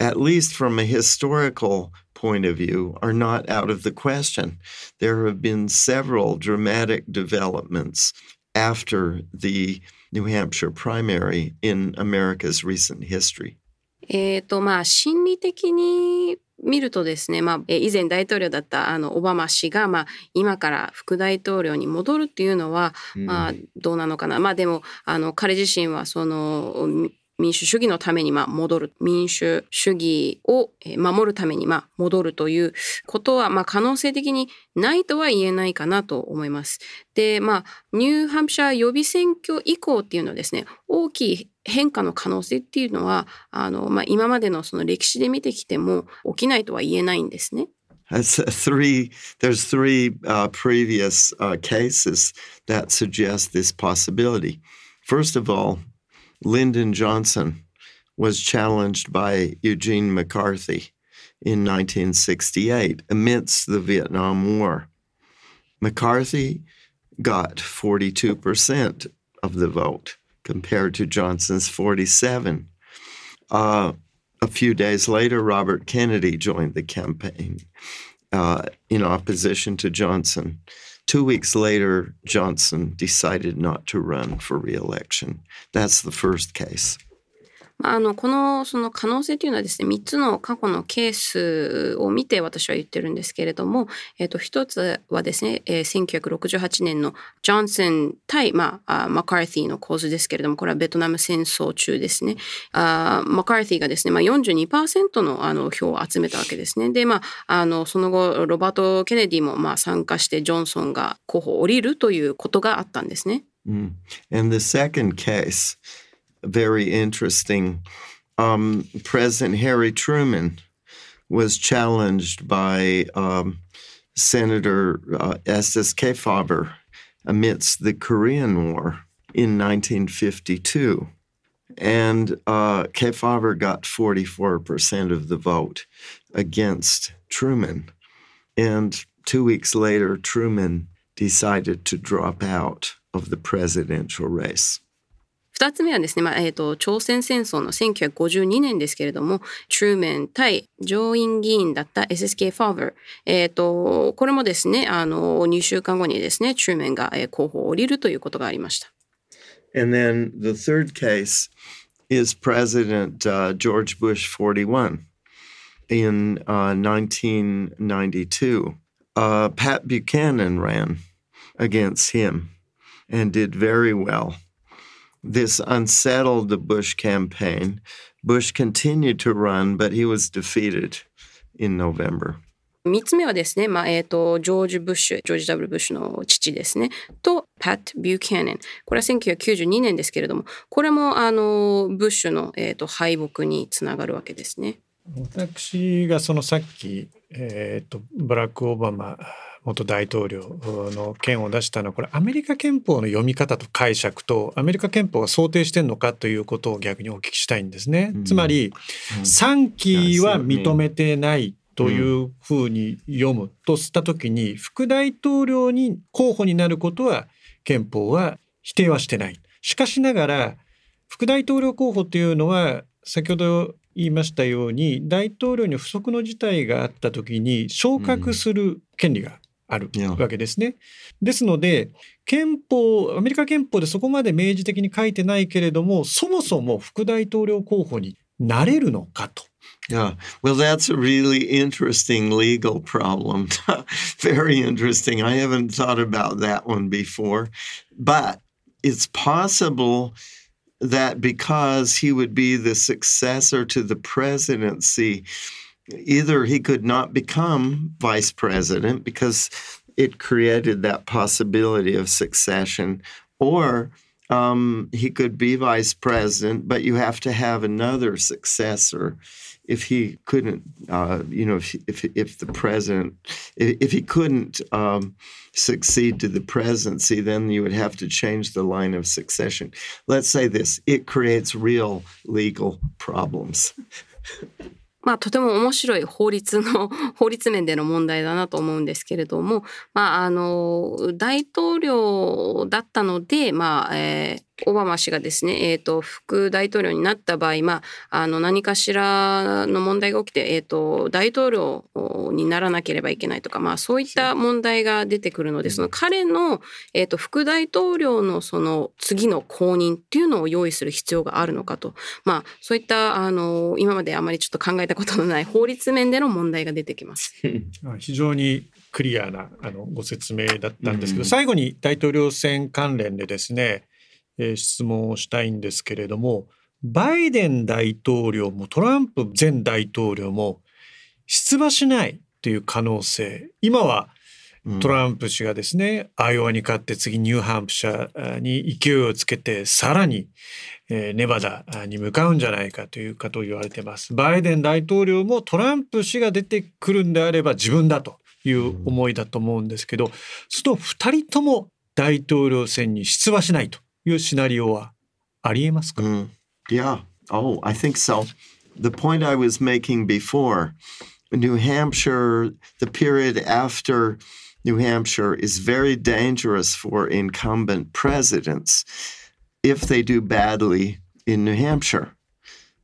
at least from a historical point of view, are not out of the question. There have been several dramatic developments after the New Hampshire primary in America's recent history? えっ、とまあ心理的に見るとですね、まあ、以前大統領だったあのオバマ氏が、まあ、今から副大統領に戻るっていうのは、まあ、どうなのかな。まあでもあの彼自身はその民主主義のためにまあ戻る民主主義を守るためにまあ戻るということはまあ可能性的にないとは言えないかなと思います。でまあニューハンプシャー予備選挙以降っていうのはですね大きい変化の可能性っていうのはあの、まあ、今までのその歴史で見てきても起きないとは言えないんですね。three there's three uh, previous uh, cases that suggest this possibility. First of all, Lyndon Johnson was challenged by Eugene McCarthy in 1968 amidst the Vietnam War. McCarthy got 42% of the vote compared to Johnson's 47. Uh, a few days later, Robert Kennedy joined the campaign uh, in opposition to Johnson. Two weeks later, Johnson decided not to run for reelection. That's the first case. あの、この、その可能性というのはですね、3つの過去のケースを見て私は言ってるんですけれども、え、ー、と、1つはですね、えー、1968年のジョンソン対、まあ、マカーティーの構図ですけれども、これはベトナム戦争中ですね。あマカーティがですね、まあ42%のあの票を集めたわけですね。で、まあ、あの、その後、ロバート・ケネディもまあ参加して、ジョンソンが候補を降りるということがあったんですね。Mm. And the second case very interesting. Um, President Harry Truman was challenged by um, Senator uh, Estes Kefauver amidst the Korean War in 1952. And uh, Kefauver got 44% of the vote against Truman. And two weeks later, Truman decided to drop out of the presidential race. 2つ目はですね、まあえーと、朝鮮戦争の1952年ですけれども、トゥーメン対上院議員だった SSK ファーバー、えーと、これもですね、あの2週間後にですね、トゥーメンが候補を降りるということがありました。And then the third case is President、uh, George Bush 41 in、uh, 1992. Uh, Pat Buchanan ran against him and did very well. This unsettled the Bush campaign. Bush continued to run, but he was defeated in November. 3つ目はですね、まあえーと、ジョージ・ブッシュ、ジョージ・ W・ ブッシュの父ですね、とパット・ビューキャネン。これは1992年ですけれども、これもあのブッシュの、えーと、敗北につながるわけですね。私がそのさっき、えーとバラック・オバマ元大統領の件を出したのはこれアメリカ憲法の読み方と解釈とアメリカ憲法が想定してんのかということを逆にお聞きしたいんですね。つまり、3期は認めてないというふうに読むとした時に副大統領に候補になることは憲法は否定はしてない。しかしながら副大統領候補というのは先ほど言いましたように大統領に不測の事態があった時に昇格する権利があるわけですね。ですので憲法アメリカ憲法でそこまで明示的に書いてないけれどもそもそも副大統領候補になれるのかと。Yeah, well, that's a really interesting legal problem. Very interesting. I haven't thought about that one before. But it's possible that because he would be the successor to the presidency, either he could not become vice president because it created that possibility of succession, or um, he could be vice president, but you have to have another successor. If he couldn't, uh, you know, if, if, if the president, if, if he couldn't um, succeed to the presidency, then you would have to change the line of succession. Let's say this: it creates real legal problems. まあ、とても面白い法律の 法律面での問題だなと思うんですけれども、まあ、あの大統領だったので、まあえーオバマ氏がですね、えーと、副大統領になった場合、まあ、あの何かしらの問題が起きて、えーと、大統領にならなければいけないとか、まあ、そういった問題が出てくるのでその彼の、えーと、副大統領のその次の後任っていうのを用意する必要があるのかと、まあ、そういったあの今まであまりちょっと考えたことのない法律面での問題が出てきます。非常にクリアなあのご説明だったんですけど、うん、最後に大統領選関連でですねえー、質問をしたいんですけれどもバイデン大統領もトランプ前大統領も出馬しないという可能性今はトランプ氏がですね、アイオワに勝って次ニューハンプシャーに勢いをつけてさらに、えー、ネバダに向かうんじゃないかというかと言われてます。バイデン大統領もトランプ氏が出てくるんであれば自分だという思いだと思うんですけど、すると2人とも大統領選に出馬しないというシナリオはありえますか、mm. Yeah. Oh, I think so. The point I was making before, New Hampshire, the period after New Hampshire is very dangerous for incumbent presidents if they do badly in New Hampshire.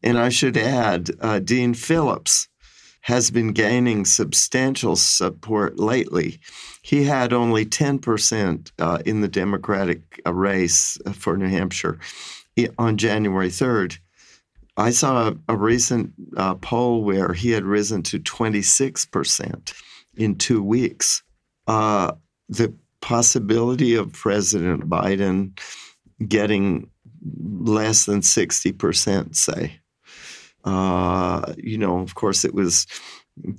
And I should add, uh, Dean Phillips has been gaining substantial support lately. He had only 10% uh, in the Democratic uh, race for New Hampshire on January 3rd. I saw a, a recent uh, poll where he had risen to 26% in two weeks. Uh, the possibility of President Biden getting less than 60%, say, uh, you know, of course, it was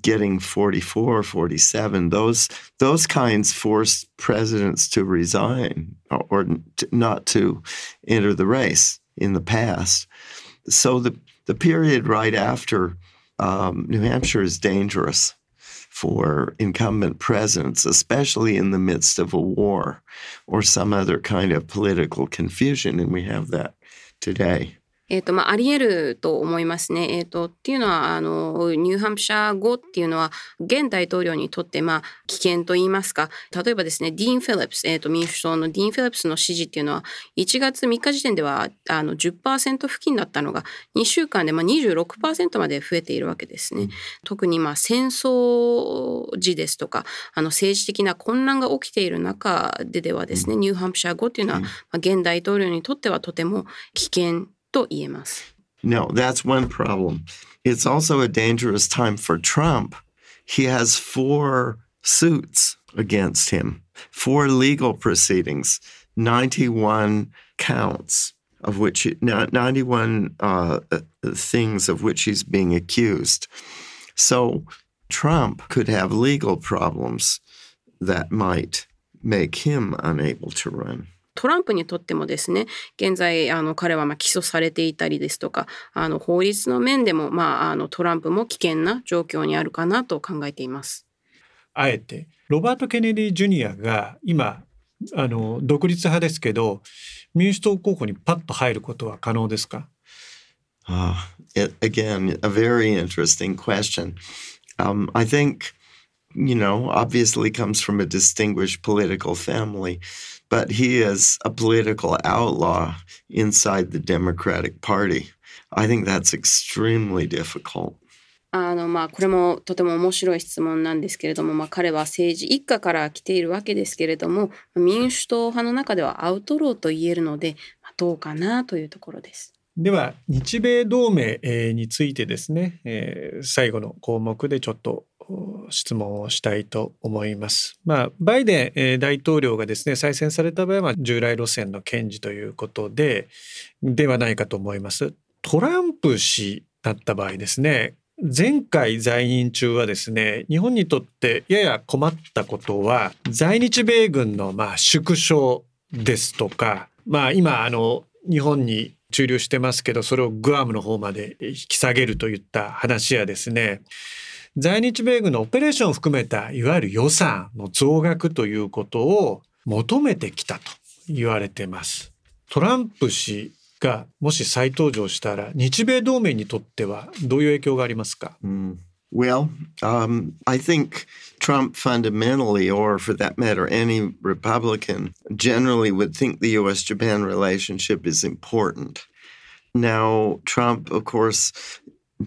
getting 44, 47. Those those kinds forced presidents to resign or to, not to enter the race in the past. So the the period right after um, New Hampshire is dangerous for incumbent presidents, especially in the midst of a war or some other kind of political confusion, and we have that today. えっ、ー、と、まあ、あり得ると思いますね。えっ、ー、と、っていうのは、あの、ニューハンプシャー後っていうのは、現大統領にとって、まあ、危険と言いますか、例えばですね、ディーン・フィリップス、えっ、ー、と、民主党のディーン・フィリップスの支持っていうのは、1月3日時点では、あの、10%付近だったのが、2週間で、まあ、26%まで増えているわけですね。うん、特に、まあ、戦争時ですとか、あの、政治的な混乱が起きている中でではですね、うん、ニューハンプシャー後っていうのは、まあ、現大統領にとってはとても危険と言えます。No, that's one problem. It's also a dangerous time for Trump. He has four suits against him, four legal proceedings, 91 counts of which 91 uh, things of which he's being accused. So Trump could have legal problems that might make him unable to run. トランプにとってもですね現在あの彼はま起訴されていたりですとかあの法律の面でも、まあ、あのトランプも危険な状況にあるかなと考えています。あえてロバート・ケネディ・ジュニアが今あの独立派ですけど民主党候補にパッと入ることは可能ですか？Uh, it, again, a very interesting question. Um, I think, you know, obviously comes from a distinguished political family. But he is a political outlaw inside the Democratic Party. I think that's extremely difficult. あのまあこれもとても面白い質問なんですけれども、まあ、彼は政治一家から来ているわけですけれども民主党派の中ではアウトローと言えるので、まあ、どうかなというところです。では日米同盟についてですね、えー、最後の項目でちょっと質問をしたいと思います。まあ、バイデン大統領がですね再選された場合は従来路線の検事ということでではないかと思います。トランプ氏だった場合ですね前回在任中はですね日本にとってやや困ったことは在日米軍のまあ縮小ですとかまあ今あの日本に駐留してますけどそれをグアムの方まで引き下げるといった話やですね在日米軍のオペレーションを含めたいわゆる予算の増額ということを求めてきたと言われています。トランプ氏がもし再登場したら日米同盟にとってはどういう影響がありますか、mm. Well, um, I think Trump fundamentally, or for that matter, any Republican, generally would think the US Japan relationship is important. Now, Trump, of course,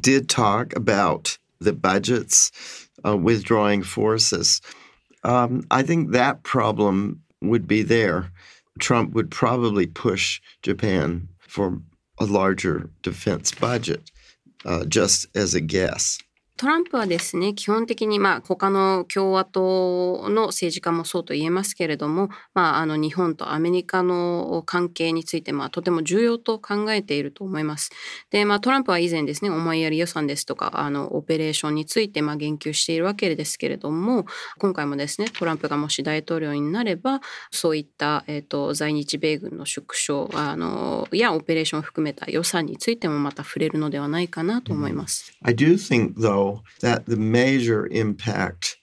did talk about the budgets, uh, withdrawing forces. Um, I think that problem would be there. Trump would probably push Japan for a larger defense budget, uh, just as a guess. トランプはですね基本的にまあ他の共和党の政治家もそうと言えますけれども、まあ、あの日本とアメリカの関係についてまあとても重要と考えていると思います。で、まあ、トランプは以前ですね思いやり予算ですとかあのオペレーションについてまあ言及しているわけですけれども今回もですねトランプがもし大統領になればそういった、えーと、在日米軍の縮小あのやオペレーションを含めた予算についてもまた触れるのではないかなと思います。I do think though that the major impact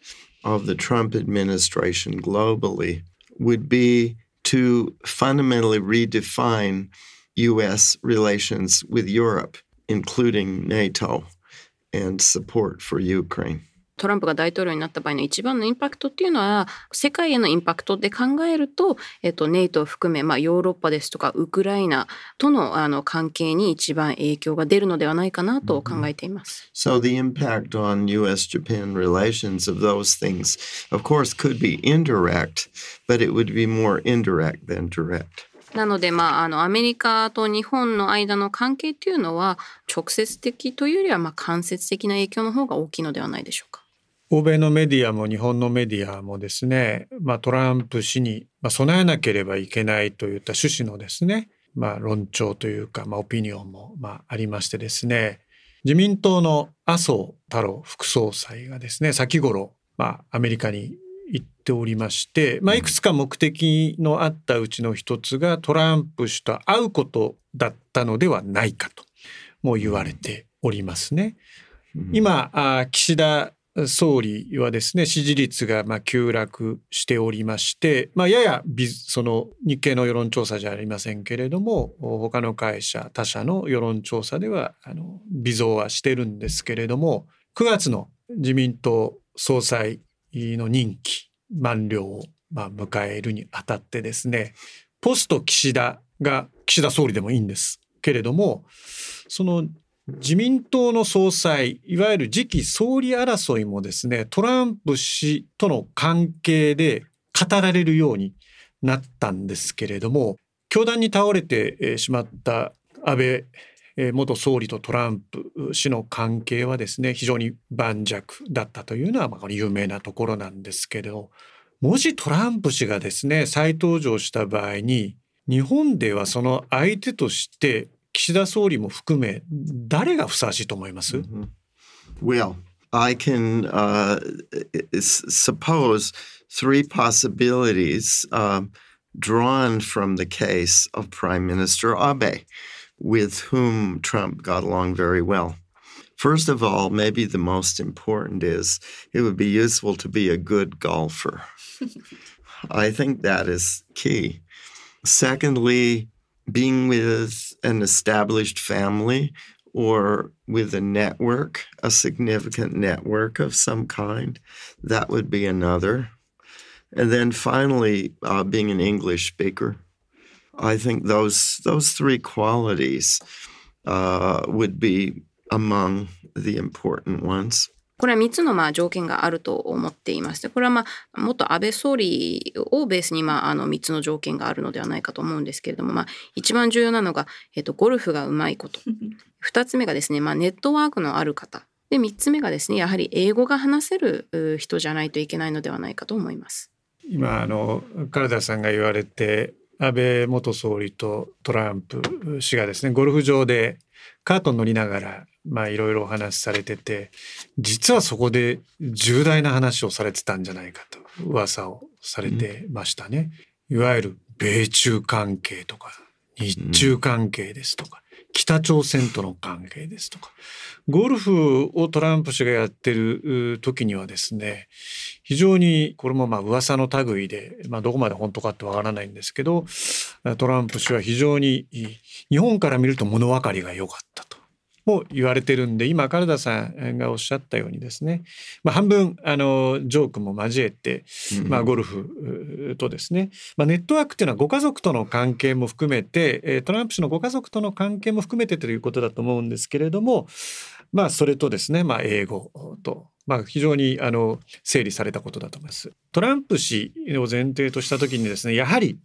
of the Trump administration globally would be to fundamentally redefine U.S. relations with Europe, including NATO and support for Ukraine. トランプが大統領になった場合の一番のインパクトっていうのは世界へのインパクトで考えると、えっと、ネイトを含め、まあ、ヨーロッパですとかウクライナとのあの関係に一番影響が出るのではないかなと考えています。So the impact on US-Japan relations of those things, of course, could be indirect, but it would be more indirect than direct. なので、まあ、あのアメリカと日本の間の関係っていうのは直接的というよりはまあ間接的な影響の方が大きいのではないでしょうか。欧米のメディアも日本のメディアもですね、まあ、トランプ氏に備えなければいけないといった趣旨のですね、まあ、論調というか、まあ、オピニオンもまあありましてですね自民党の麻生太郎副総裁がですね先頃、まあ、アメリカに行っておりまして、まあ、いくつか目的のあったうちの一つがトランプ氏と会うことだったのではないかとも言われておりますね。今岸田総理はですね支持率がま急落しておりまして、まあ、ややその日経の世論調査じゃありませんけれども他の会社他社の世論調査ではあの微増はしてるんですけれども9月の自民党総裁の任期満了をま迎えるにあたってですねポスト岸田が岸田総理でもいいんですけれどもその自民党の総裁いわゆる次期総理争いもですねトランプ氏との関係で語られるようになったんですけれども教団に倒れてしまった安倍元総理とトランプ氏の関係はですね非常に盤石だったというのはまあ有名なところなんですけれどもしトランプ氏がですね再登場した場合に日本ではその相手として岸田総理も含め誰がふさわしいと思います、mm-hmm. Well, I can uh, suppose three possibilities uh, drawn from the case of Prime Minister Abe, with whom Trump got along very well. First of all, maybe the most important is it would be useful to be a good golfer. I think that is key. Secondly, being with an established family or with a network, a significant network of some kind, that would be another. And then finally, uh, being an English speaker. I think those those three qualities uh, would be among the important ones. これは3つのまあ条件があると思っていましてこれはまあ元安倍総理をベースにまああの3つの条件があるのではないかと思うんですけれども、まあ、一番重要なのが、えっと、ゴルフがうまいこと 2つ目がですね、まあ、ネットワークのある方で3つ目がですねやはり英語が話せる人じゃないといけないのではないかと思います。今あの唐田さんが言われて安倍元総理とトランプ氏がですねゴルフ場でカートに乗りながらまあいろいろお話しされてて実はそこで重大な話をされてたんじゃないかと噂をされてましたね。いわゆる米中関係とか日中関係ですとか、北朝鮮との関係ですとかゴルフをトランプ氏がやってる時にはですね非常にこれもまあ噂の類で、まあ、どこまで本当かってわからないんですけどトランプ氏は非常に日本から見ると物分かりが良かったとも言われてるんで今カルダさんがおっしゃったようにですね、まあ、半分あのジョークも交えて、まあ、ゴルフとですね、まあ、ネットワークっていうのはご家族との関係も含めてトランプ氏のご家族との関係も含めてということだと思うんですけれどもまあそれとですね、まあ、英語とまあ、非常にあの整理されたことだと思います。トランプ氏を前提とした時にですねやはり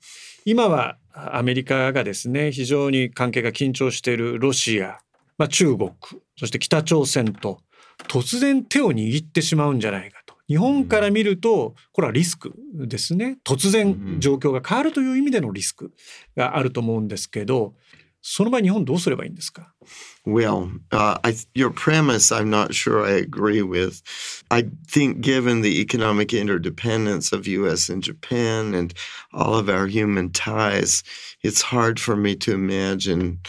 今はアメリカがですね非常に関係が緊張しているロシア、まあ、中国そして北朝鮮と突然手を握ってしまうんじゃないかと日本から見るとこれはリスクですね突然状況が変わるという意味でのリスクがあると思うんですけどその場合日本どうすればいいんですか Well, uh, I, your premise, I'm not sure I agree with. I think, given the economic interdependence of U.S. and Japan and all of our human ties, it's hard for me to imagine.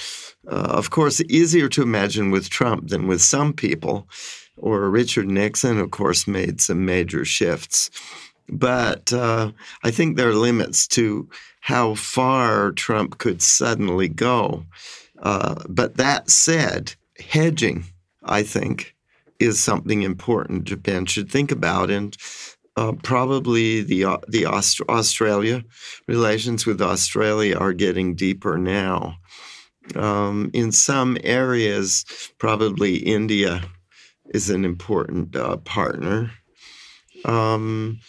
Uh, of course, easier to imagine with Trump than with some people. Or Richard Nixon, of course, made some major shifts. But uh, I think there are limits to how far Trump could suddenly go. Uh, but that said, hedging, I think, is something important Japan should think about. And uh, probably the uh, the Aust- Australia relations with Australia are getting deeper now. Um, in some areas, probably India is an important uh, partner. Um,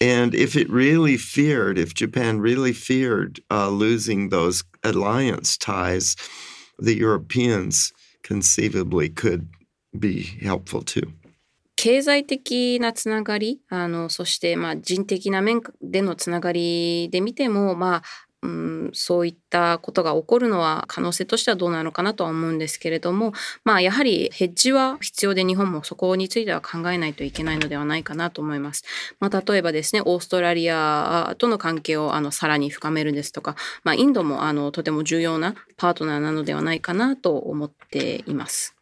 and if it really feared, if Japan really feared uh, losing those alliance ties, the Europeans conceivably could be helpful too. 経済的なつながりあのそしてまあ人的な面でのつながりで見てもまあ うん、そういったことが起こるのは可能性としてはどうなのかなとは思うんですけれどもまあやはりヘッジは必要で日本もそこについては考えないといけないのではないかなと思います。まあ、例えばですねオーストラリアとの関係をあのさらに深めるですとか、まあ、インドもあのとても重要なパートナーなのではないかなと思っています。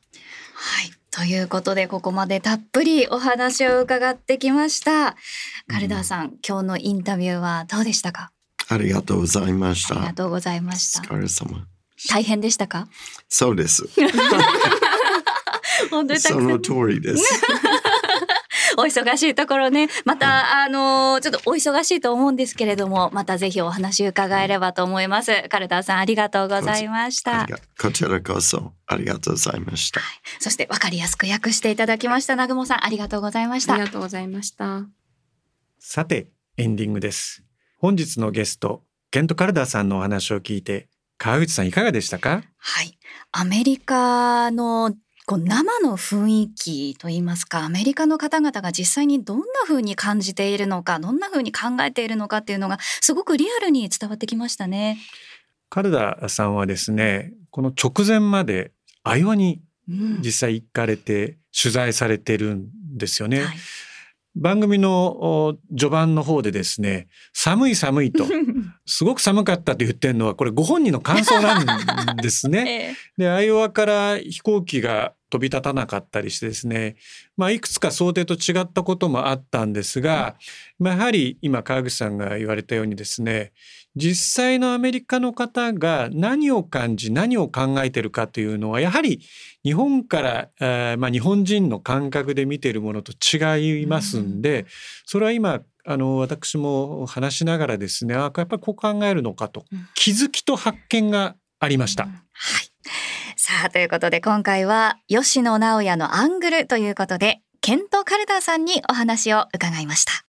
はいということでここまでたっぷりお話を伺ってきました。カルダーさん、今日のインタビューはどうでしたか？ありがとうございました。ありがとうございました。お疲れ様。大変でしたか？そうです。本当にその通りです。お忙しいところね、また、あのちょっとお忙しいと思うんですけれども、またぜひお話伺えればと思います。カルタさん、ありがとうございました。こちらこそ、ありがとうございました。はい、そして、わかりやすく訳していただきました、南雲さん、ありがとうございました。ありがとうございました。さて、エンディングです。本日のゲスト、ケント・カルダーさんのお話を聞いて、川口さんいかがでしたか？はい。アメリカのこう生の雰囲気といいますかアメリカの方々が実際にどんな風に感じているのかどんな風に考えているのかっていうのがすごくリアルに伝わってきましたね。カルダさんはですねこの直前までアイワに実際行かれて取材されてるんですよね。うんはい番組の序盤の方でですね寒い寒いと。すごく寒かったと言ってるのはこれご本人の感想なんですね。ええ、でアイオワから飛行機が飛び立たなかったりしてですね、まあ、いくつか想定と違ったこともあったんですが、まあ、やはり今川口さんが言われたようにですね実際のアメリカの方が何を感じ何を考えてるかというのはやはり日本から、えー、まあ、日本人の感覚で見ているものと違いますんで、それは今あの私も話しながらですねあやっぱりこう考えるのかと、気づきと発見がありました。はいさあということで今回は吉野直也のアングルということでケント・カルダーさんにお話を伺いました。